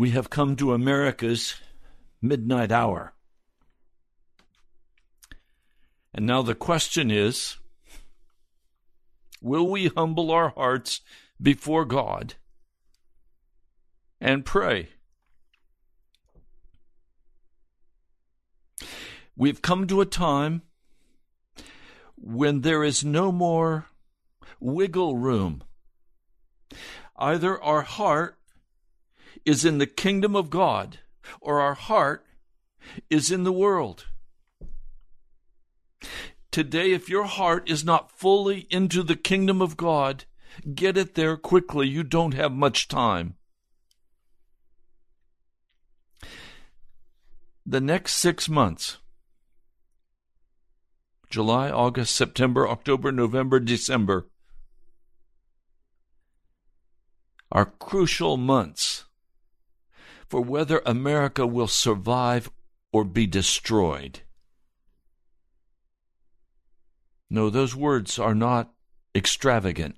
We have come to America's midnight hour. And now the question is will we humble our hearts before God and pray? We've come to a time when there is no more wiggle room. Either our heart is in the kingdom of God or our heart is in the world. Today, if your heart is not fully into the kingdom of God, get it there quickly. You don't have much time. The next six months July, August, September, October, November, December are crucial months for whether America will survive or be destroyed. No, those words are not extravagant,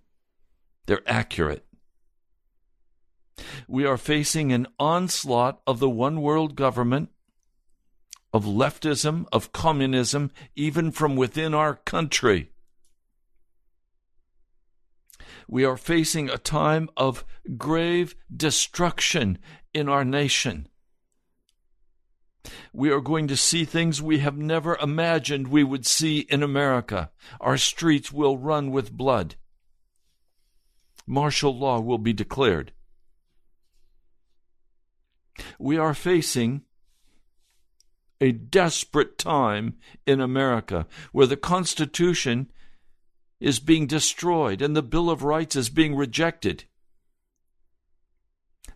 they're accurate. We are facing an onslaught of the one world government, of leftism, of communism, even from within our country. We are facing a time of grave destruction in our nation. We are going to see things we have never imagined we would see in America. Our streets will run with blood. Martial law will be declared. We are facing a desperate time in America where the Constitution is being destroyed and the Bill of Rights is being rejected.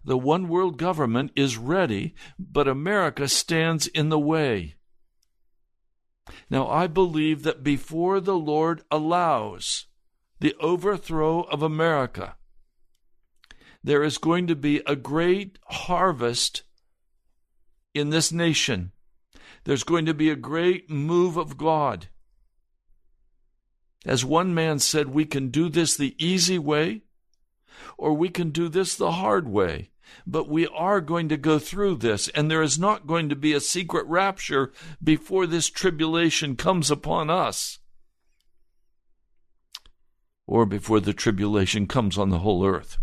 The one world government is ready, but America stands in the way. Now, I believe that before the Lord allows the overthrow of America, there is going to be a great harvest in this nation. There's going to be a great move of God. As one man said, we can do this the easy way, or we can do this the hard way. But we are going to go through this, and there is not going to be a secret rapture before this tribulation comes upon us, or before the tribulation comes on the whole earth.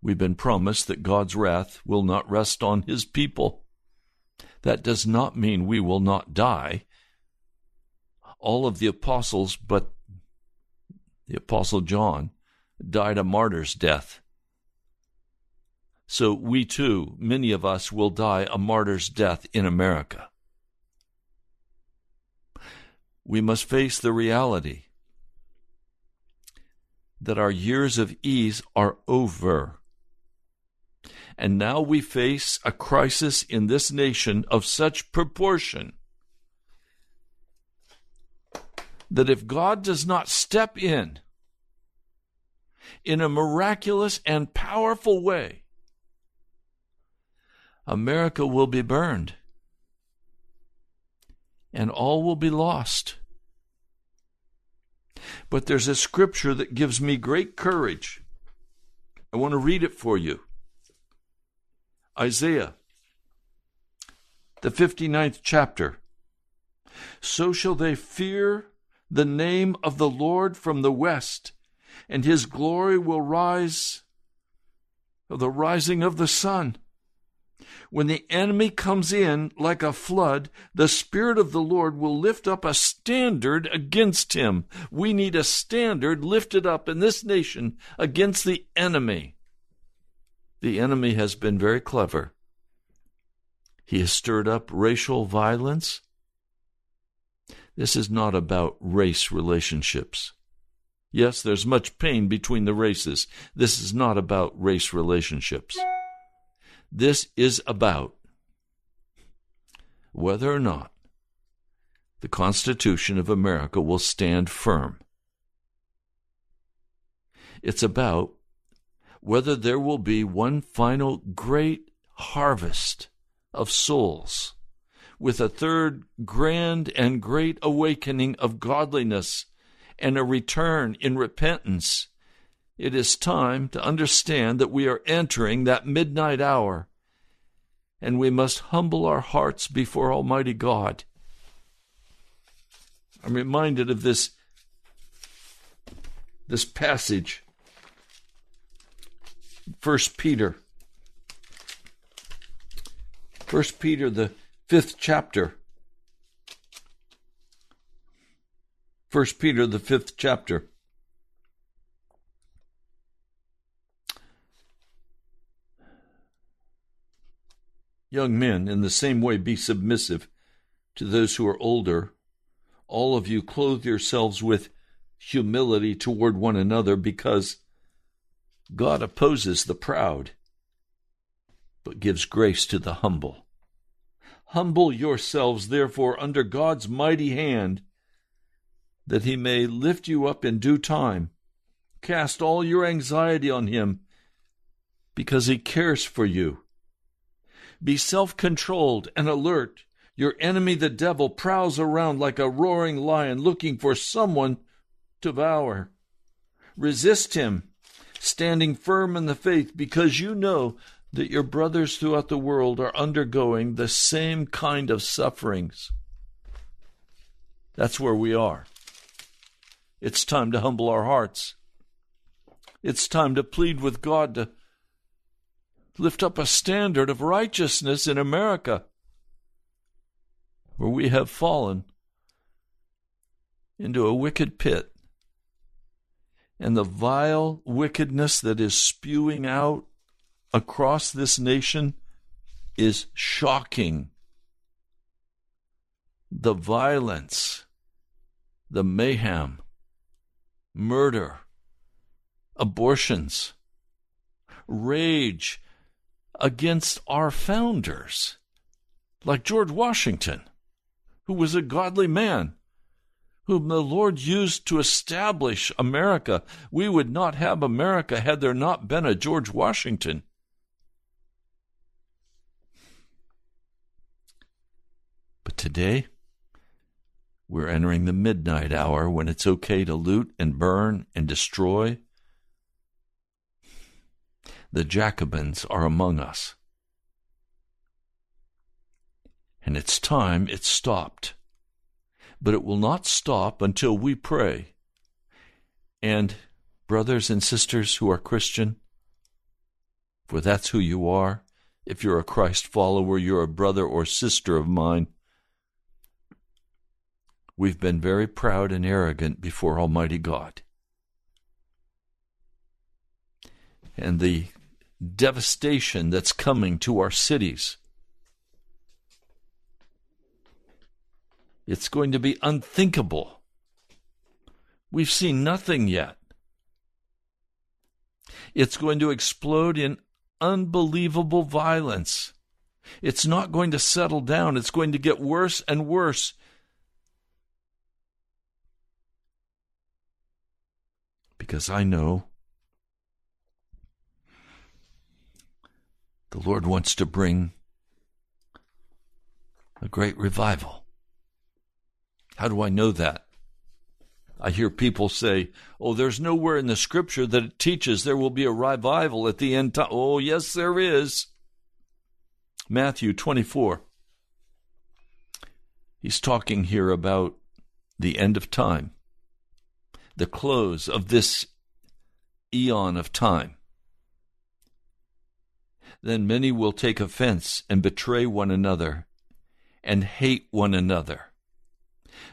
We've been promised that God's wrath will not rest on his people. That does not mean we will not die. All of the apostles, but the apostle John, died a martyr's death. So we too, many of us, will die a martyr's death in America. We must face the reality that our years of ease are over. And now we face a crisis in this nation of such proportion that if God does not step in in a miraculous and powerful way, America will be burned and all will be lost. But there's a scripture that gives me great courage. I want to read it for you. Isaiah, the 59th chapter. So shall they fear the name of the Lord from the west and his glory will rise of the rising of the sun. When the enemy comes in like a flood, the Spirit of the Lord will lift up a standard against him. We need a standard lifted up in this nation against the enemy. The enemy has been very clever. He has stirred up racial violence. This is not about race relationships. Yes, there's much pain between the races. This is not about race relationships. This is about whether or not the Constitution of America will stand firm. It's about whether there will be one final great harvest of souls with a third grand and great awakening of godliness and a return in repentance it is time to understand that we are entering that midnight hour, and we must humble our hearts before Almighty God. I'm reminded of this, this passage, First Peter. First Peter, the fifth chapter. First Peter, the fifth chapter. Young men, in the same way, be submissive to those who are older. All of you clothe yourselves with humility toward one another because God opposes the proud, but gives grace to the humble. Humble yourselves, therefore, under God's mighty hand, that he may lift you up in due time. Cast all your anxiety on him, because he cares for you. Be self controlled and alert. Your enemy, the devil, prowls around like a roaring lion looking for someone to devour. Resist him, standing firm in the faith, because you know that your brothers throughout the world are undergoing the same kind of sufferings. That's where we are. It's time to humble our hearts. It's time to plead with God to lift up a standard of righteousness in America, where we have fallen into a wicked pit. And the vile wickedness that is spewing out across this nation is shocking. The violence, the mayhem, murder, abortions, rage against our founders, like George Washington, who was a godly man, whom the Lord used to establish America. We would not have America had there not been a George Washington. But today, we're entering the midnight hour when it's okay to loot and burn and destroy the Jacobins are among us. And it's time it stopped. But it will not stop until we pray. And, brothers and sisters who are Christian, for that's who you are, if you're a Christ follower, you're a brother or sister of mine. We've been very proud and arrogant before Almighty God. And the devastation that's coming to our cities. It's going to be unthinkable. We've seen nothing yet. It's going to explode in unbelievable violence. It's not going to settle down. It's going to get worse and worse. Because I know The Lord wants to bring a great revival. How do I know that? I hear people say, oh, there's nowhere in the scripture that it teaches there will be a revival at the end time. Oh, yes, there is. Matthew 24. He's talking here about the end of time, the close of this eon of time then many will take offense and betray one another and hate one another.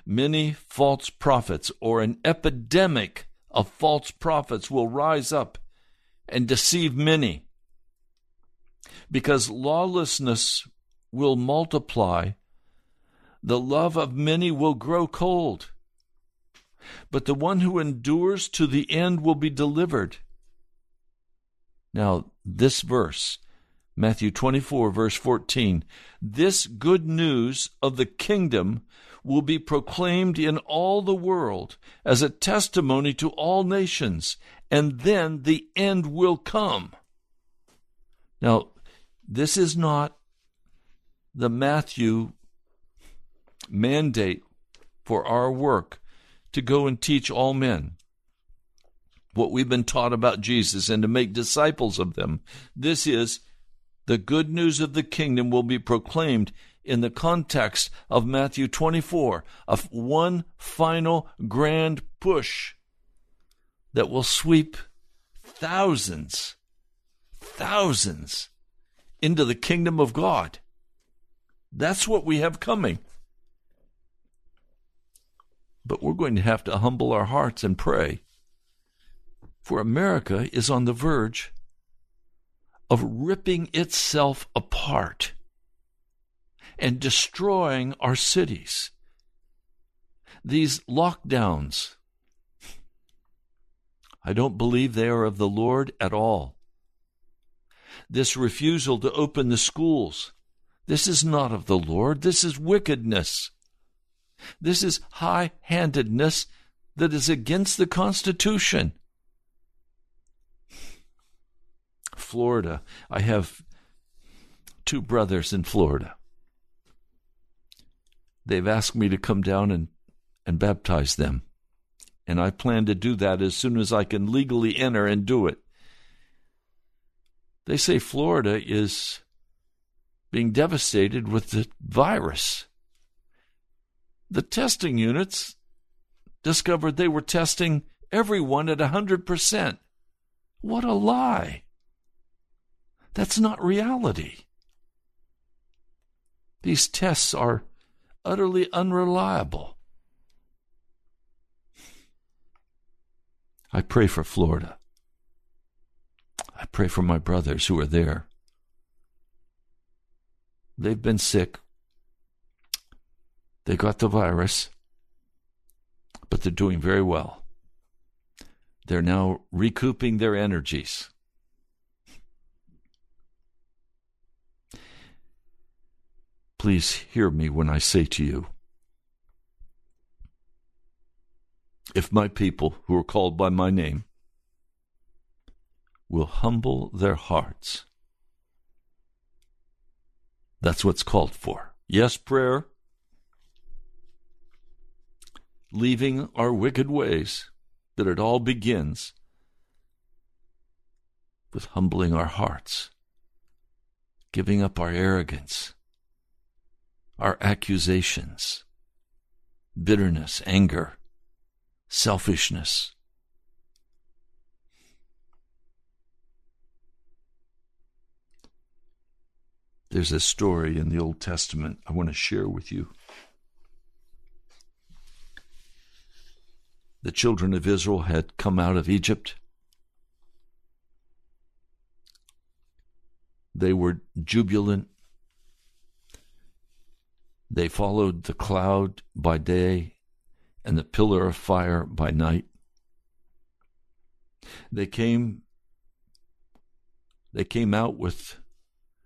Many false prophets or an epidemic of false prophets will rise up and deceive many. Because lawlessness will multiply, the love of many will grow cold. But the one who endures to the end will be delivered. Now, this verse Matthew 24, verse 14. This good news of the kingdom will be proclaimed in all the world as a testimony to all nations, and then the end will come. Now, this is not the Matthew mandate for our work to go and teach all men. what we've been taught about Jesus and to make disciples of them. This is the good news of the kingdom will be proclaimed in the context of Matthew 24, of one final grand push that will sweep thousands, thousands into the kingdom of God. That's what we have coming. But we're going to have to humble our hearts and pray. For America is on the verge of ripping itself apart and destroying our cities. These lockdowns, I don't believe they are of the Lord at all. This refusal to open the schools, this is not of the Lord. This is wickedness. This is high handedness that is against the Constitution. Florida. I have two brothers in Florida. They've asked me to come down and, and baptize them. And I plan to do that as soon as I can legally enter and do it. They say Florida is being devastated with the virus. The testing units discovered they were testing everyone at 100%. What a lie! That's not reality. These tests are utterly unreliable. I pray for Florida. I pray for my brothers who are there. They've been sick. They got the virus, but they're doing very well. They're now recouping their energies. Please hear me when I say to you if my people who are called by my name will humble their hearts. That's what's called for. Yes, prayer. Leaving our wicked ways, that it all begins with humbling our hearts, giving up our arrogance, our accusations, bitterness, anger, selfishness. There's a story in the Old Testament I want to share with you. The children of Israel had come out of Egypt. They were jubilant they followed the cloud by day and the pillar of fire by night. They came they came out with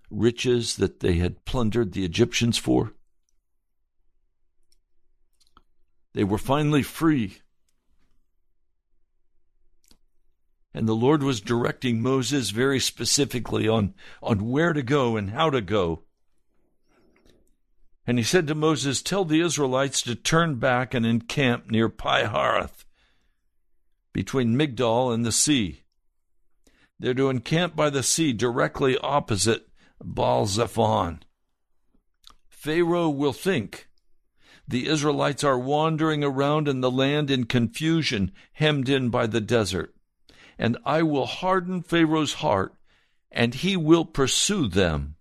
riches that they had plundered the Egyptians for. They were finally free. And the Lord was directing Moses very specifically on, on where to go and how to go. And he said to Moses, Tell the Israelites to turn back and encamp near Pi-hahiroth, between Migdol and the sea. They're to encamp by the sea directly opposite Baal Zephon. Pharaoh will think the Israelites are wandering around in the land in confusion, hemmed in by the desert. And I will harden Pharaoh's heart, and he will pursue them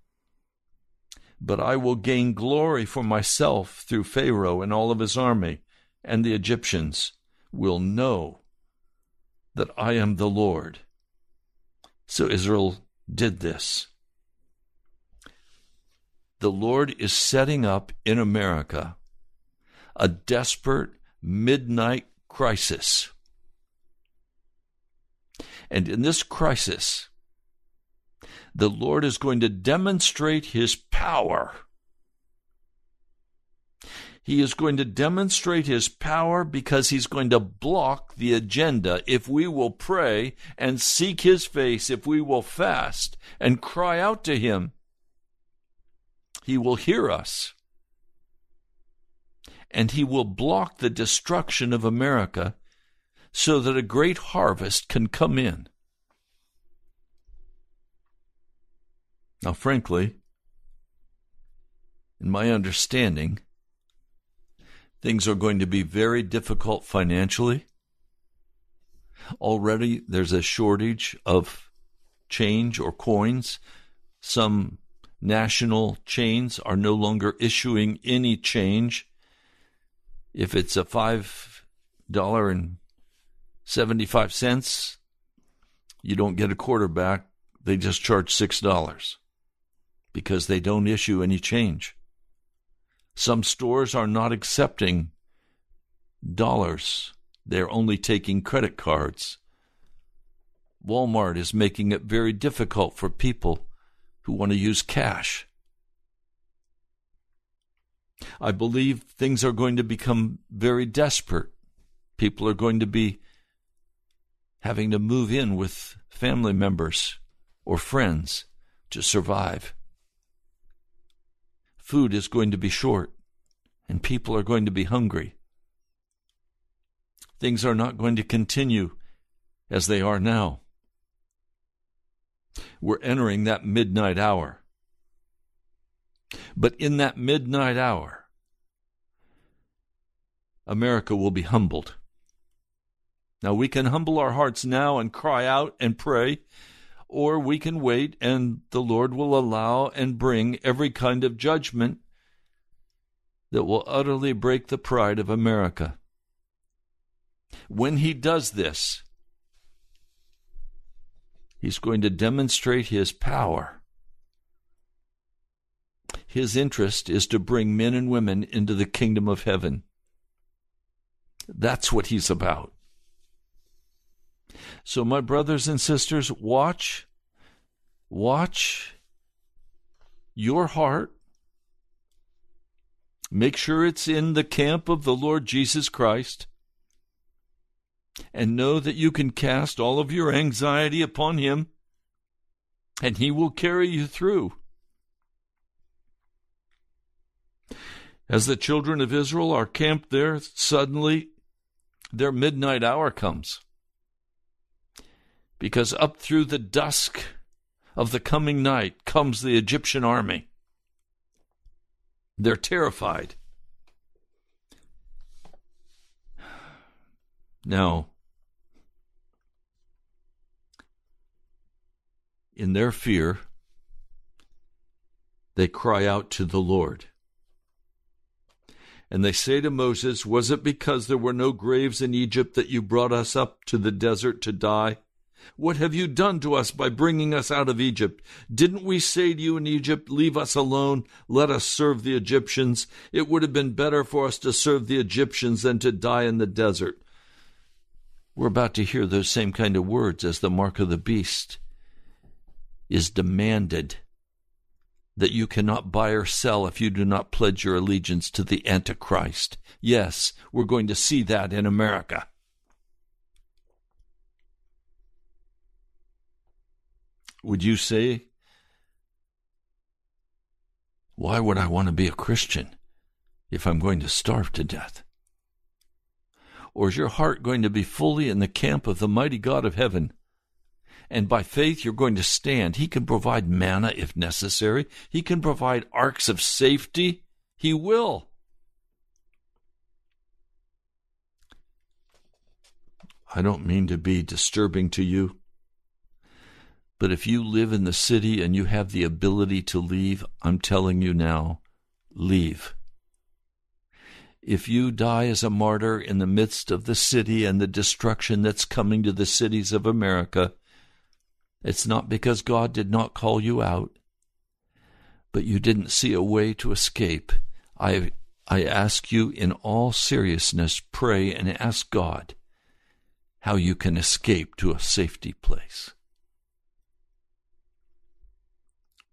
but I will gain glory for myself through Pharaoh and all of his army, and the Egyptians will know that I am the Lord. So Israel did this. The Lord is setting up in America a desperate midnight crisis. And in this crisis, the Lord is going to demonstrate his power. He is going to demonstrate his power because he's going to block the agenda. If we will pray and seek his face, if we will fast and cry out to him, he will hear us. And he will block the destruction of America so that a great harvest can come in. Now, frankly, in my understanding, things are going to be very difficult financially. Already, there's a shortage of change or coins. Some national chains are no longer issuing any change. If it's a five dollar and seventy five cents, you don't get a quarter back. They just charge six dollars because they don't issue any change. Some stores are not accepting dollars, they're only taking credit cards. Walmart is making it very difficult for people who want to use cash. I believe things are going to become very desperate. People are going to be having to move in with family members or friends to survive food is going to be short and people are going to be hungry. Things are not going to continue as they are now. We're entering that midnight hour. But in that midnight hour, America will be humbled. Now, we can humble our hearts now and cry out and pray or we can wait and the Lord will allow and bring every kind of judgment that will utterly break the pride of America. When he does this, he's going to demonstrate his power. His interest is to bring men and women into the kingdom of heaven. That's what he's about. So, my brothers and sisters, watch, watch your heart. Make sure it's in the camp of the Lord Jesus Christ. And know that you can cast all of your anxiety upon Him, and He will carry you through. As the children of Israel are camped there, suddenly their midnight hour comes because up through the dusk of the coming night comes the Egyptian army. They're terrified. Now, in their fear, they cry out to the Lord. And they say to Moses, Was it because there were no graves in Egypt that you brought us up to the desert to die? What have you done to us by bringing us out of Egypt? Didn't we say to you in Egypt, Leave us alone, let us serve the Egyptians? It would have been better for us to serve the Egyptians than to die in the desert. We're about to hear those same kind of words as the mark of the beast is demanded that you cannot buy or sell if you do not pledge your allegiance to the Antichrist. Yes, we're going to see that in America. Would you say, Why would I want to be a Christian if I'm going to starve to death? Or is your heart going to be fully in the camp of the mighty God of heaven? And by faith, you're going to stand. He can provide manna if necessary. He can provide arks of safety. He will. I don't mean to be disturbing to you. But if you live in the city and you have the ability to leave, I'm telling you now, leave. If you die as a martyr in the midst of the city and the destruction that's coming to the cities of America, it's not because God did not call you out, but you didn't see a way to escape. I, I ask you in all seriousness, pray and ask God how you can escape to a safety place.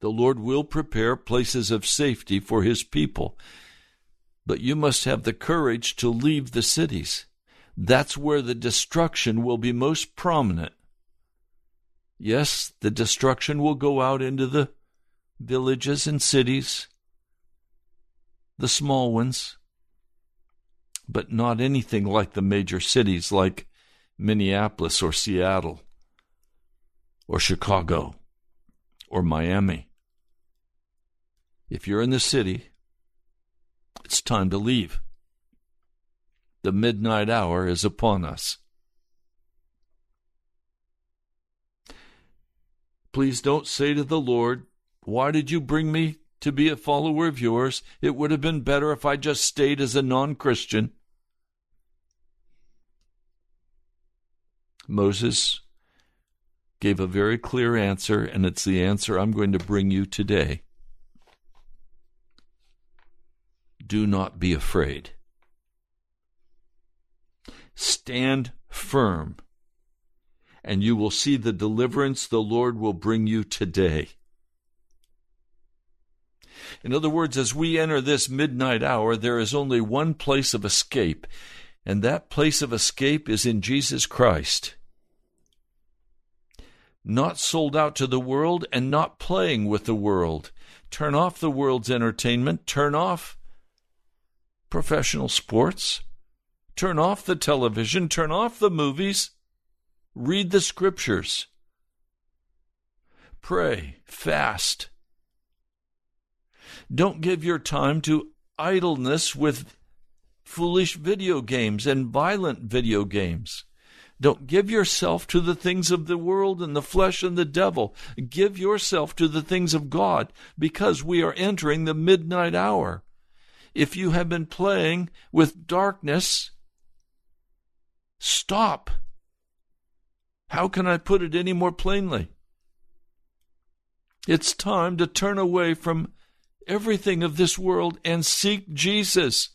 The Lord will prepare places of safety for his people. But you must have the courage to leave the cities. That's where the destruction will be most prominent. Yes, the destruction will go out into the villages and cities, the small ones, but not anything like the major cities like Minneapolis or Seattle or Chicago or Miami. If you're in the city, it's time to leave. The midnight hour is upon us. Please don't say to the Lord, Why did you bring me to be a follower of yours? It would have been better if I just stayed as a non Christian. Moses gave a very clear answer, and it's the answer I'm going to bring you today. Do not be afraid. Stand firm, and you will see the deliverance the Lord will bring you today. In other words, as we enter this midnight hour, there is only one place of escape, and that place of escape is in Jesus Christ. Not sold out to the world and not playing with the world. Turn off the world's entertainment, turn off professional sports, turn off the television, turn off the movies, read the scriptures, pray, fast. Don't give your time to idleness with foolish video games and violent video games. Don't give yourself to the things of the world and the flesh and the devil. Give yourself to the things of God because we are entering the midnight hour. If you have been playing with darkness, stop. How can I put it any more plainly? It's time to turn away from everything of this world and seek Jesus.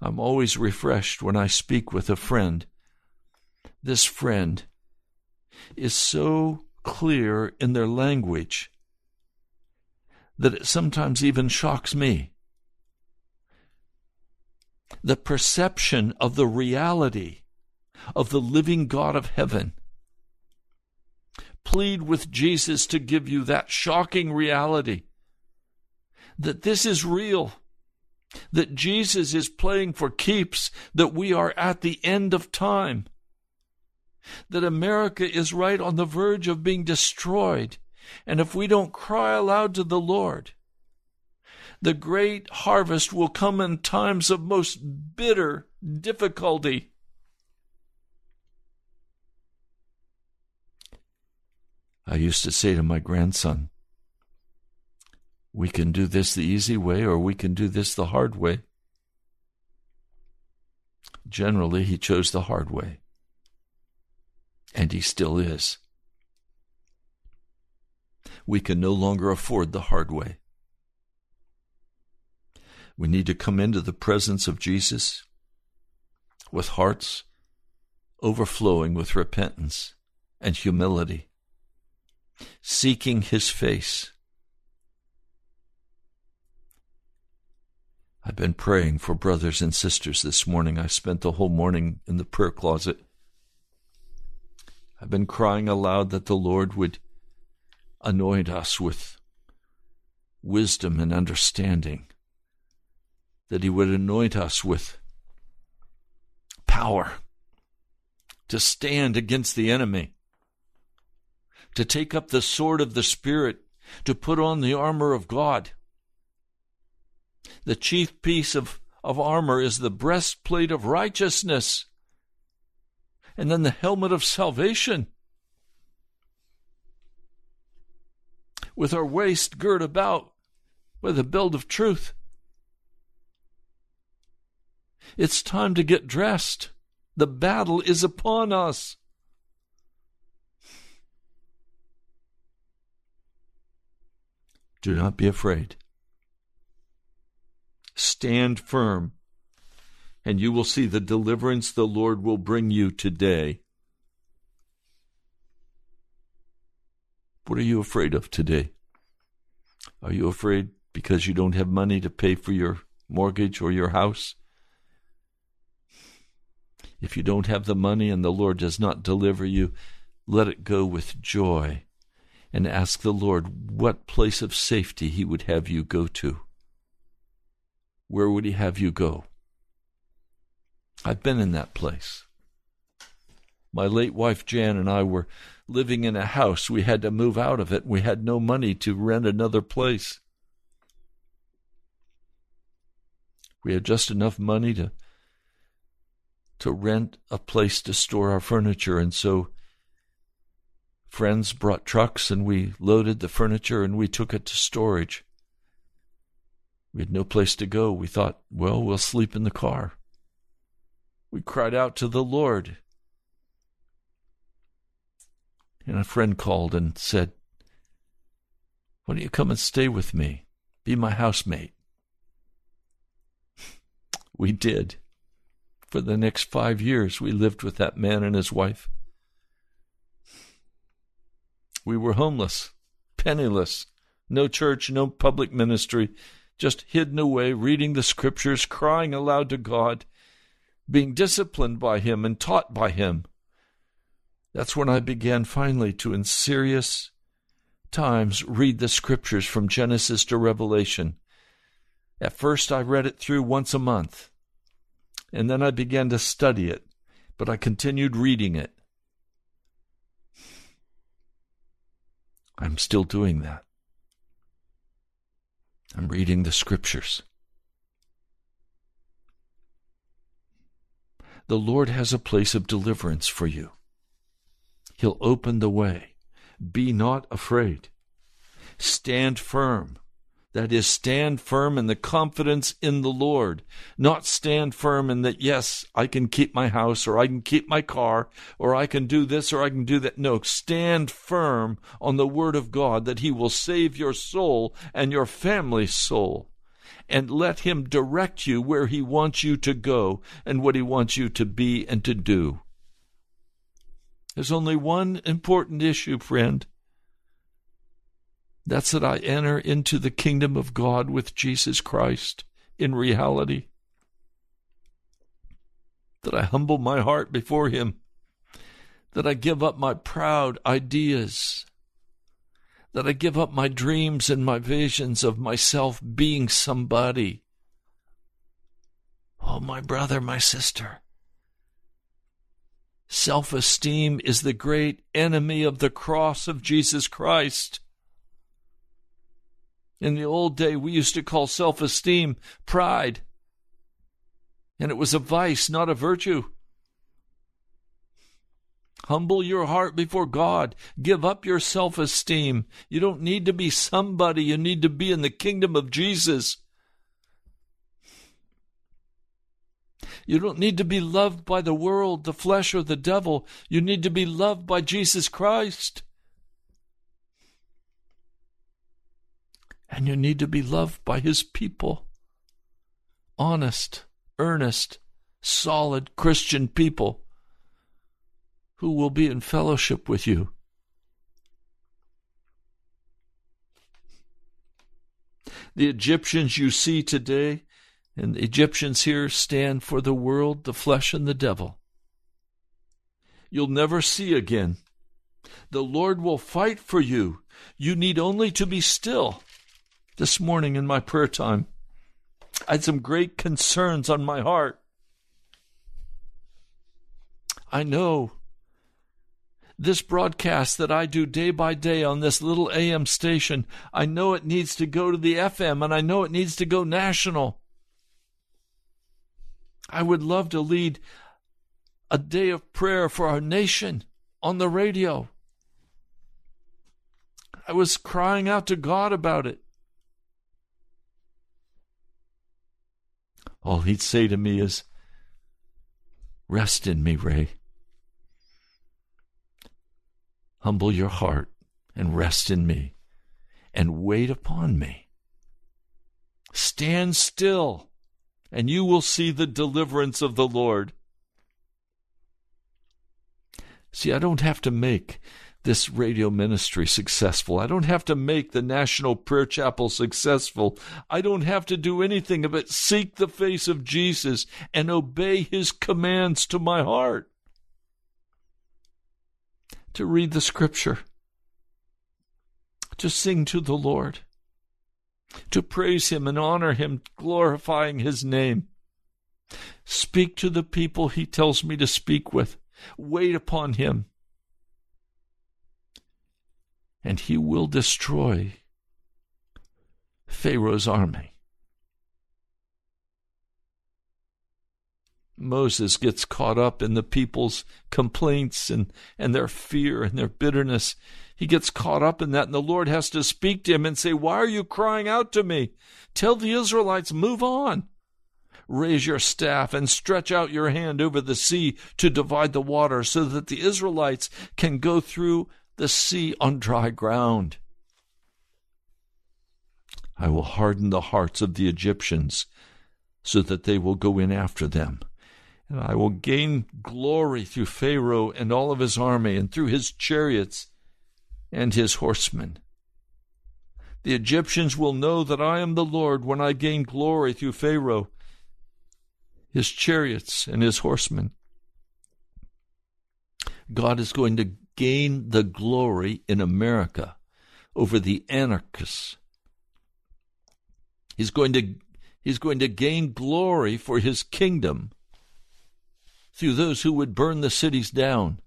I'm always refreshed when I speak with a friend. This friend is so clear in their language that it sometimes even shocks me. The perception of the reality of the living God of heaven. Plead with Jesus to give you that shocking reality that this is real that Jesus is playing for keeps, that we are at the end of time, that America is right on the verge of being destroyed. And if we don't cry aloud to the Lord, the great harvest will come in times of most bitter difficulty. I used to say to my grandson, we can do this the easy way or we can do this the hard way. Generally, he chose the hard way. And he still is. We can no longer afford the hard way. We need to come into the presence of Jesus with hearts overflowing with repentance and humility, seeking his face I've been praying for brothers and sisters this morning. I spent the whole morning in the prayer closet. I've been crying aloud that the Lord would anoint us with wisdom and understanding, that He would anoint us with power to stand against the enemy, to take up the sword of the Spirit, to put on the armor of God the chief piece of, of armor is the breastplate of righteousness, and then the helmet of salvation. With our waist girt about with the belt of truth. It's time to get dressed. The battle is upon us. Do not be afraid. Stand firm, and you will see the deliverance the Lord will bring you today. What are you afraid of today? Are you afraid because you don't have money to pay for your mortgage or your house? If you don't have the money and the Lord does not deliver you, let it go with joy and ask the Lord what place of safety He would have you go to where would he have you go? I've been in that place. My late wife Jan and I were living in a house. We had to move out of it. We had no money to rent another place. We had just enough money to to rent a place to store our furniture and so friends brought trucks and we loaded the furniture and we took it to storage. We had no place to go. We thought, well, we'll sleep in the car. We cried out to the Lord. And a friend called and said, Why don't you come and stay with me? Be my housemate. We did. For the next five years, we lived with that man and his wife. We were homeless, penniless, no church, no public ministry, just hidden away, reading the scriptures, crying aloud to God, being disciplined by Him and taught by Him. That's when I began finally to, in serious times, read the scriptures from Genesis to Revelation. At first, I read it through once a month, and then I began to study it, but I continued reading it. I'm still doing that. I'm reading the scriptures. The Lord has a place of deliverance for you. He'll open the way. Be not afraid. Stand firm. That is, stand firm in the confidence in the Lord, not stand firm in that, yes, I can keep my house, or I can keep my car, or I can do this, or I can do that. No, stand firm on the Word of God that He will save your soul and your family's soul. And let Him direct you where He wants you to go and what He wants you to be and to do. There's only one important issue, friend that's that I enter into the kingdom of God with Jesus Christ in reality. That I humble my heart before Him. That I give up my proud ideas. That I give up my dreams and my visions of myself being somebody. Oh, my brother, my sister. Self esteem is the great enemy of the cross of Jesus Christ. In the old day, we used to call self esteem pride. And it was a vice, not a virtue. Humble your heart before God. Give up your self esteem. You don't need to be somebody. You need to be in the kingdom of Jesus. You don't need to be loved by the world, the flesh, or the devil. You need to be loved by Jesus Christ. and you need to be loved by His people. Honest, earnest, solid Christian people who will be in fellowship with you. The Egyptians you see today, and the Egyptians here stand for the world, the flesh, and the devil. You'll never see again. The Lord will fight for you. You need only to be still this morning in my prayer time. I had some great concerns on my heart. I know this broadcast that I do day by day on this little AM station, I know it needs to go to the FM and I know it needs to go national. I would love to lead a day of prayer for our nation on the radio. I was crying out to God about it. all he'd say to me is, Rest in me, Ray. Humble your heart and rest in me and wait upon me. Stand still, and you will see the deliverance of the Lord. See, I don't have to make this radio ministry successful. I don't have to make the National Prayer Chapel successful. I don't have to do anything but seek the face of Jesus and obey his commands to my heart. To read the scripture, to sing to the Lord, to praise him and honor him, glorifying his name, Speak to the people he tells me to speak with. Wait upon him. And he will destroy Pharaoh's army. Moses gets caught up in the people's complaints and, and their fear and their bitterness. He gets caught up in that, and the Lord has to speak to him and say, Why are you crying out to me? Tell the Israelites, move on. Raise your staff and stretch out your hand over the sea to divide the water so that the Israelites can go through the sea on dry ground. I will harden the hearts of the Egyptians so that they will go in after them and I will gain glory through Pharaoh and all of his army, and through his chariots and his horsemen. The Egyptians will know that I am the Lord when I gain glory through Pharaoh, his chariots, and his horsemen. God is going to gain the glory in America over the anarchists. He's going to, he's going to gain glory for his kingdom through those who would burn the cities down.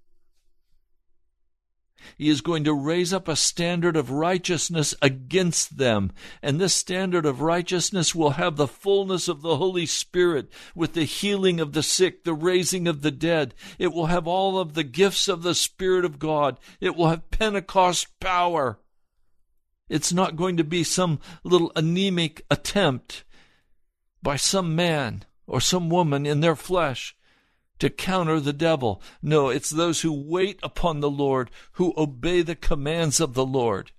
He is going to raise up a standard of righteousness against them. And this standard of righteousness will have the fullness of the Holy Spirit with the healing of the sick, the raising of the dead. It will have all of the gifts of the Spirit of God. It will have Pentecost power. It's not going to be some little anemic attempt by some man or some woman in their flesh to counter the devil. No, it's those who wait upon the Lord, who obey the commands of the Lord.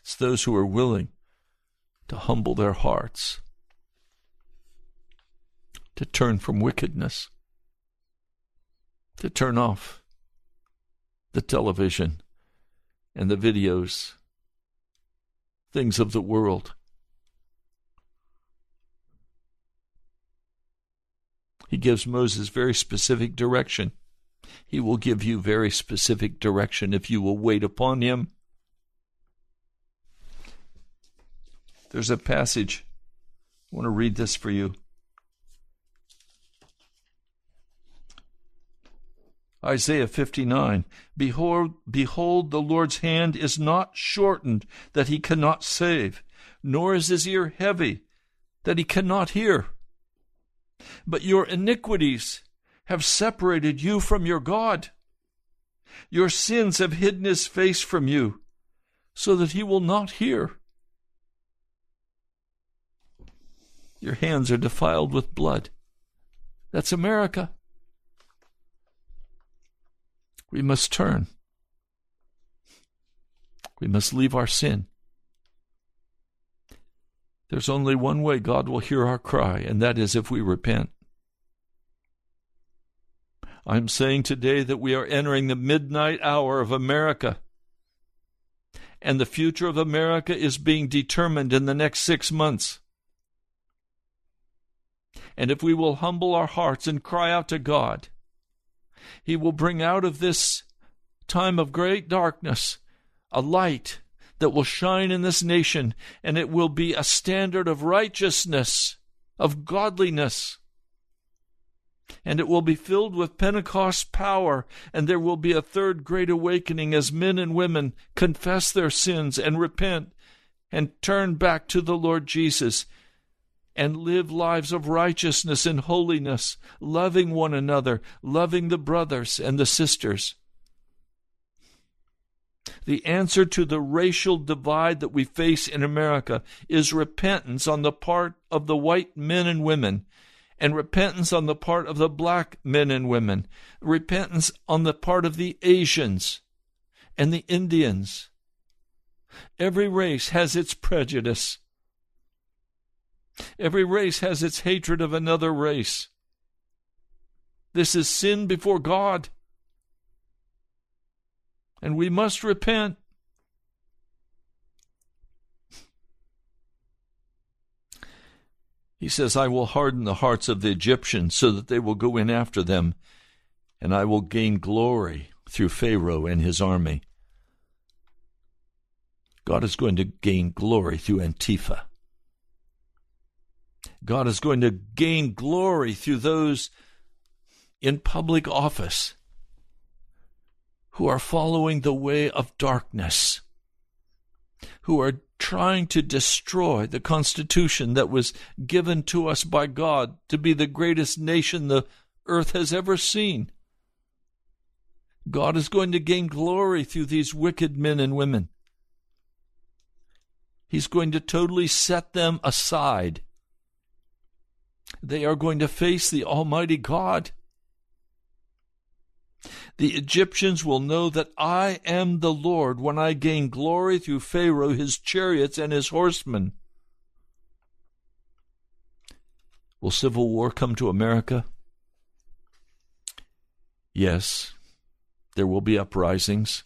It's those who are willing to humble their hearts, to turn from wickedness, to turn off the television and the videos, things of the world He gives Moses very specific direction. He will give you very specific direction if you will wait upon him. There's a passage. I want to read this for you. Isaiah 59 Behold, behold, the Lord's hand is not shortened that he cannot save, nor is his ear heavy that he cannot hear. But your iniquities have separated you from your God. Your sins have hidden his face from you, so that he will not hear. Your hands are defiled with blood. That's America. We must turn. We must leave our sin. There's only one way God will hear our cry, and that is if we repent. I'm saying today that we are entering the midnight hour of America. And the future of America is being determined in the next six months. And if we will humble our hearts and cry out to God, He will bring out of this time of great darkness a light that will shine in this nation, and it will be a standard of righteousness, of godliness. And it will be filled with Pentecost power, and there will be a third great awakening as men and women confess their sins and repent and turn back to the Lord Jesus and live lives of righteousness and holiness, loving one another, loving the brothers and the sisters. The answer to the racial divide that we face in America is repentance on the part of the white men and women, and repentance on the part of the black men and women, repentance on the part of the Asians and the Indians. Every race has its prejudice. Every race has its hatred of another race. This is sin before God and we must repent. He says, I will harden the hearts of the Egyptians so that they will go in after them, and I will gain glory through Pharaoh and his army. God is going to gain glory through Antifa. God is going to gain glory through those in public office who are following the way of darkness, who are trying to destroy the Constitution that was given to us by God to be the greatest nation the earth has ever seen. God is going to gain glory through these wicked men and women. He's going to totally set them aside. They are going to face the Almighty God. The Egyptians will know that I am the Lord when I gain glory through Pharaoh, his chariots, and his horsemen. Will civil war come to America? Yes, there will be uprisings.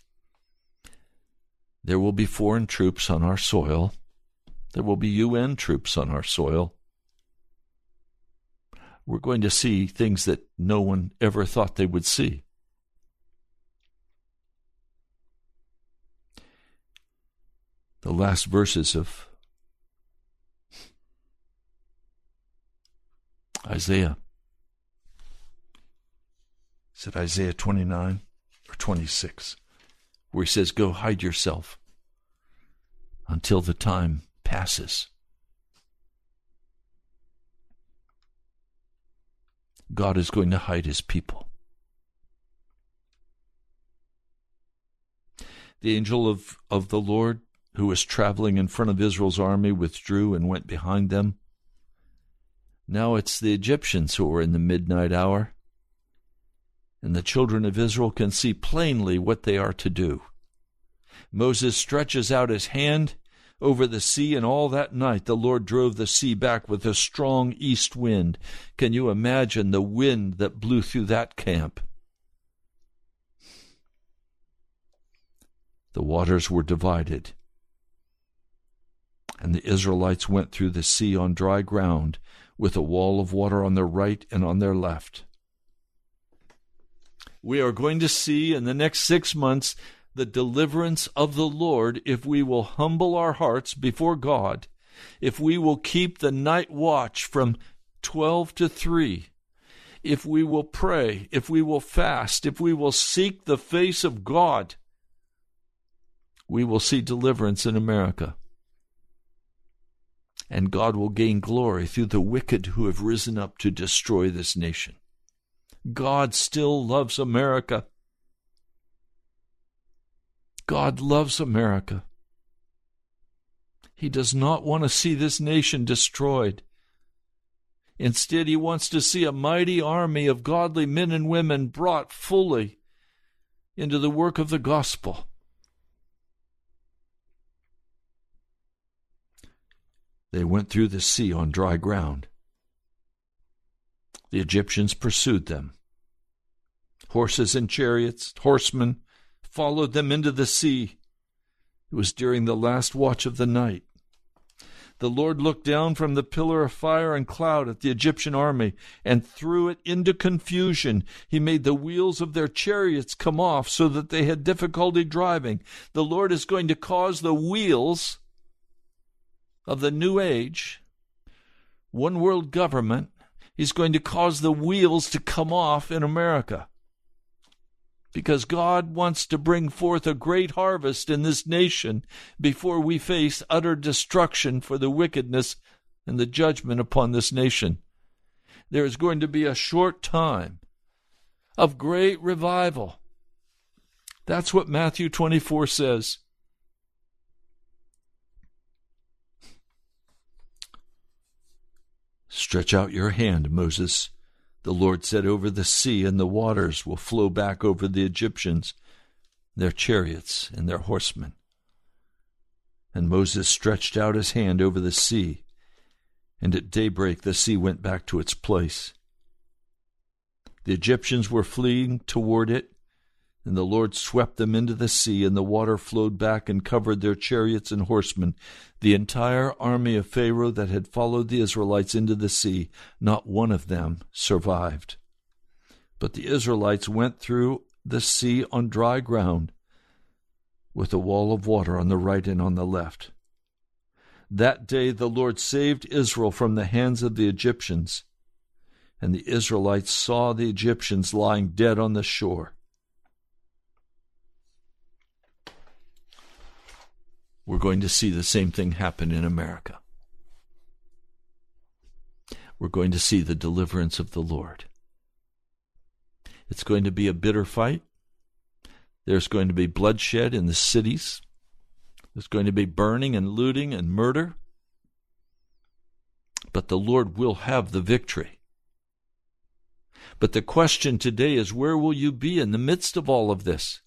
There will be foreign troops on our soil. There will be UN troops on our soil. We're going to see things that no one ever thought they would see. The last verses of Isaiah. Is it Isaiah 29 or 26? Where he says, Go hide yourself until the time passes. God is going to hide his people. The angel of, of the Lord, who was traveling in front of Israel's army, withdrew and went behind them. Now it's the Egyptians who are in the midnight hour, and the children of Israel can see plainly what they are to do. Moses stretches out his hand over the sea, and all that night the Lord drove the sea back with a strong east wind. Can you imagine the wind that blew through that camp? The waters were divided, and the Israelites went through the sea on dry ground, with a wall of water on their right and on their left. We are going to see in the next six months the deliverance of the Lord if we will humble our hearts before God, if we will keep the night watch from 12 to 3, if we will pray, if we will fast, if we will seek the face of God, we will see deliverance in America. And God will gain glory through the wicked who have risen up to destroy this nation. God still loves America. God loves America. He does not want to see this nation destroyed. Instead, he wants to see a mighty army of godly men and women brought fully into the work of the gospel. They went through the sea on dry ground. The Egyptians pursued them. Horses and chariots, horsemen, followed them into the sea. It was during the last watch of the night. The Lord looked down from the pillar of fire and cloud at the Egyptian army and threw it into confusion. He made the wheels of their chariots come off so that they had difficulty driving. The Lord is going to cause the wheels of the new age, one world government, is going to cause the wheels to come off in America because God wants to bring forth a great harvest in this nation before we face utter destruction for the wickedness and the judgment upon this nation. There is going to be a short time of great revival. That's what Matthew 24 says. Stretch out your hand, Moses, the Lord said, Over the sea, and the waters will flow back over the Egyptians, their chariots, and their horsemen. And Moses stretched out his hand over the sea, and at daybreak the sea went back to its place. The Egyptians were fleeing toward it, and the Lord swept them into the sea, and the water flowed back and covered their chariots and horsemen. The entire army of Pharaoh that had followed the Israelites into the sea, not one of them survived. But the Israelites went through the sea on dry ground, with a wall of water on the right and on the left. That day the Lord saved Israel from the hands of the Egyptians, and the Israelites saw the Egyptians lying dead on the shore. We're going to see the same thing happen in America. We're going to see the deliverance of the Lord. It's going to be a bitter fight. There's going to be bloodshed in the cities. There's going to be burning and looting and murder. But the Lord will have the victory. But the question today is where will you be in the midst of all of this?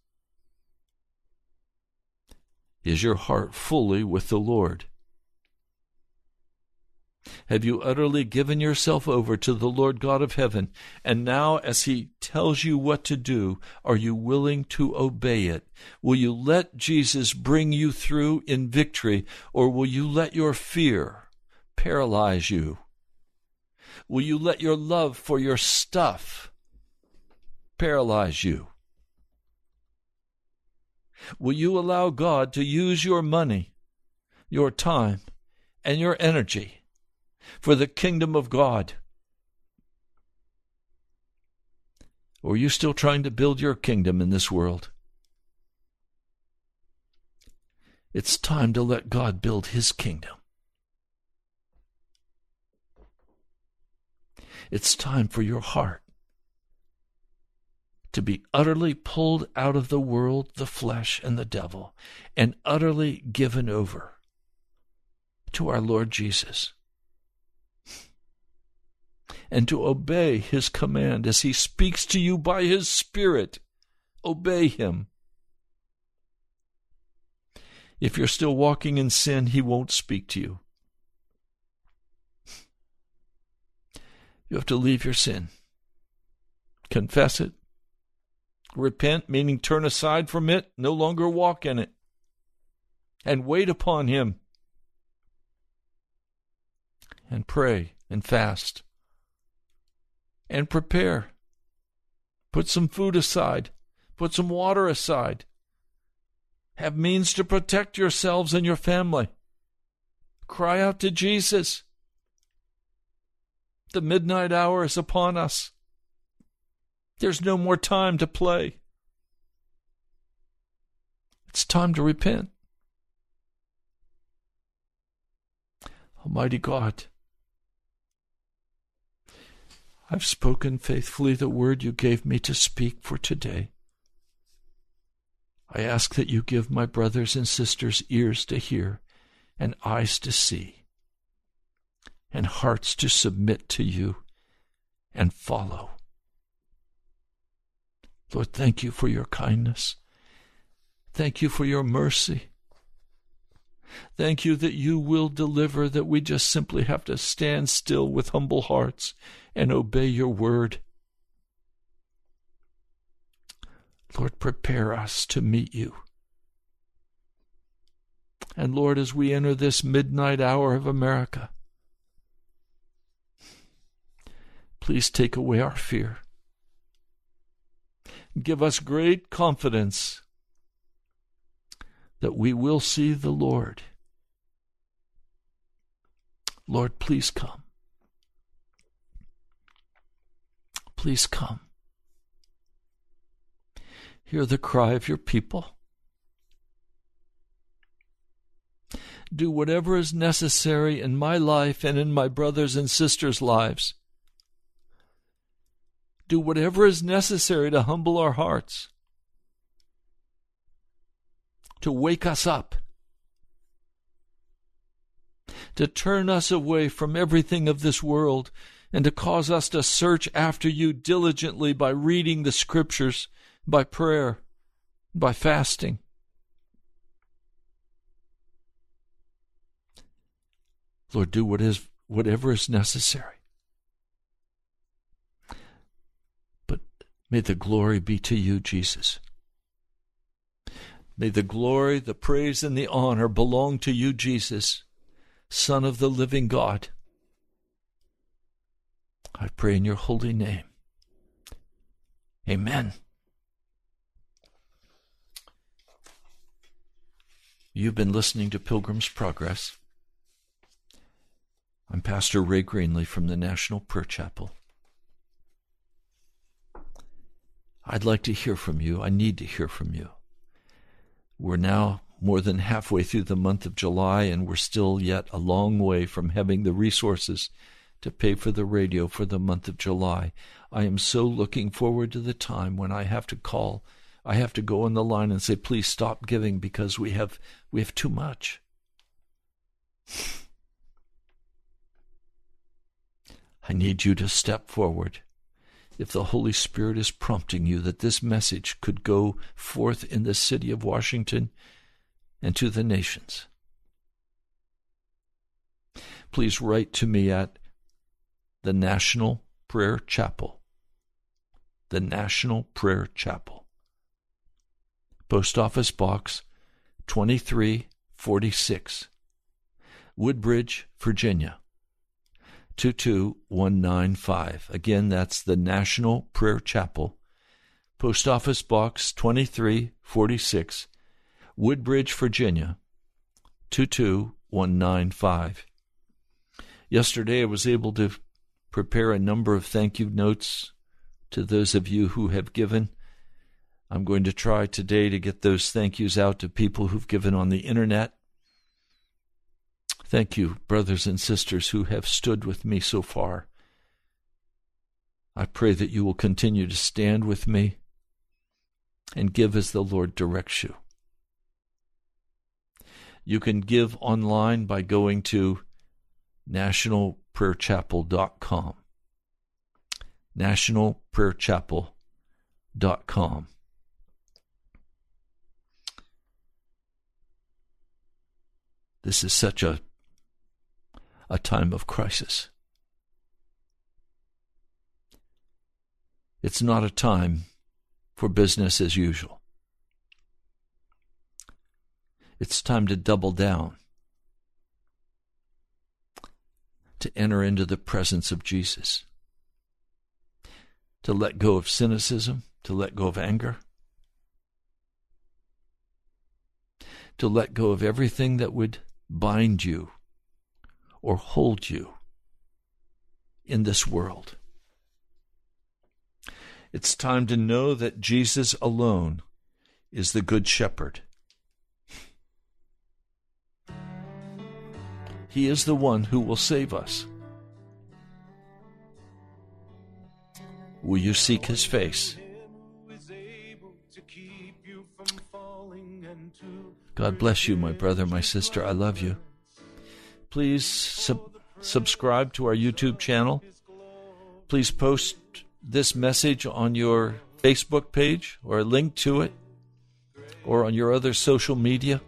Is your heart fully with the Lord? Have you utterly given yourself over to the Lord God of heaven? And now, as He tells you what to do, are you willing to obey it? Will you let Jesus bring you through in victory, or will you let your fear paralyze you? Will you let your love for your stuff paralyze you? Will you allow God to use your money, your time, and your energy for the kingdom of God? Or are you still trying to build your kingdom in this world? It's time to let God build his kingdom. It's time for your heart to be utterly pulled out of the world, the flesh, and the devil, and utterly given over to our Lord Jesus. And to obey his command as he speaks to you by his Spirit. Obey him. If you're still walking in sin, he won't speak to you. You have to leave your sin, confess it, Repent, meaning turn aside from it, no longer walk in it, and wait upon Him, and pray and fast, and prepare. Put some food aside, put some water aside. Have means to protect yourselves and your family. Cry out to Jesus. The midnight hour is upon us. There's no more time to play. It's time to repent. Almighty God, I've spoken faithfully the word you gave me to speak for today. I ask that you give my brothers and sisters ears to hear and eyes to see and hearts to submit to you and follow. Lord, thank you for your kindness. Thank you for your mercy. Thank you that you will deliver, that we just simply have to stand still with humble hearts and obey your word. Lord, prepare us to meet you. And Lord, as we enter this midnight hour of America, please take away our fear give us great confidence that we will see the Lord. Lord, please come. Please come. Hear the cry of your people. Do whatever is necessary in my life and in my brothers and sisters' lives do whatever is necessary to humble our hearts, to wake us up, to turn us away from everything of this world, and to cause us to search after you diligently by reading the Scriptures, by prayer, by fasting. Lord, do what is, whatever is necessary. May the glory be to you, Jesus. May the glory, the praise, and the honor belong to you, Jesus, Son of the living God. I pray in your holy name. Amen. You've been listening to Pilgrim's Progress. I'm Pastor Ray Greenley from the National Prayer Chapel. I'd like to hear from you. I need to hear from you. We're now more than halfway through the month of July, and we're still yet a long way from having the resources to pay for the radio for the month of July. I am so looking forward to the time when I have to call, I have to go on the line and say, please stop giving because we have we have too much. I need you to step forward. If the Holy Spirit is prompting you that this message could go forth in the city of Washington and to the nations, please write to me at the National Prayer Chapel. The National Prayer Chapel. Post Office Box 2346, Woodbridge, Virginia 22195. Again, that's the National Prayer Chapel. Post Office Box 2346, Woodbridge, Virginia 22195. Yesterday I was able to prepare a number of thank you notes to those of you who have given. I'm going to try today to get those thank yous out to people who've given on the internet. Thank you, brothers and sisters who have stood with me so far. I pray that you will continue to stand with me and give as the Lord directs you. You can give online by going to nationalprayerchapel.com. Nationalprayerchapel.com. This is such a a time of crisis. It's not a time for business as usual. It's time to double down, to enter into the presence of Jesus, to let go of cynicism, to let go of anger, to let go of everything that would bind you or hold you in this world. It's time to know that Jesus alone is the Good Shepherd. He is the one who will save us. Will you seek his face? God bless you, my brother, my sister. I love you please sub- subscribe to our YouTube channel. Please post this message on your Facebook page or a link to it or on your other social media.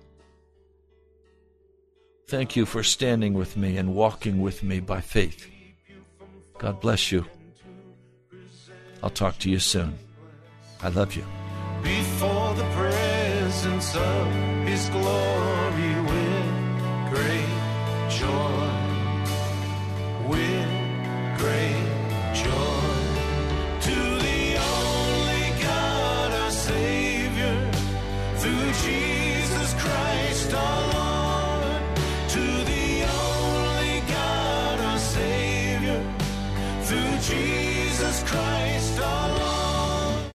Thank you for standing with me and walking with me by faith. God bless you. I'll talk to you soon. I love you. Before the presence of His glory with great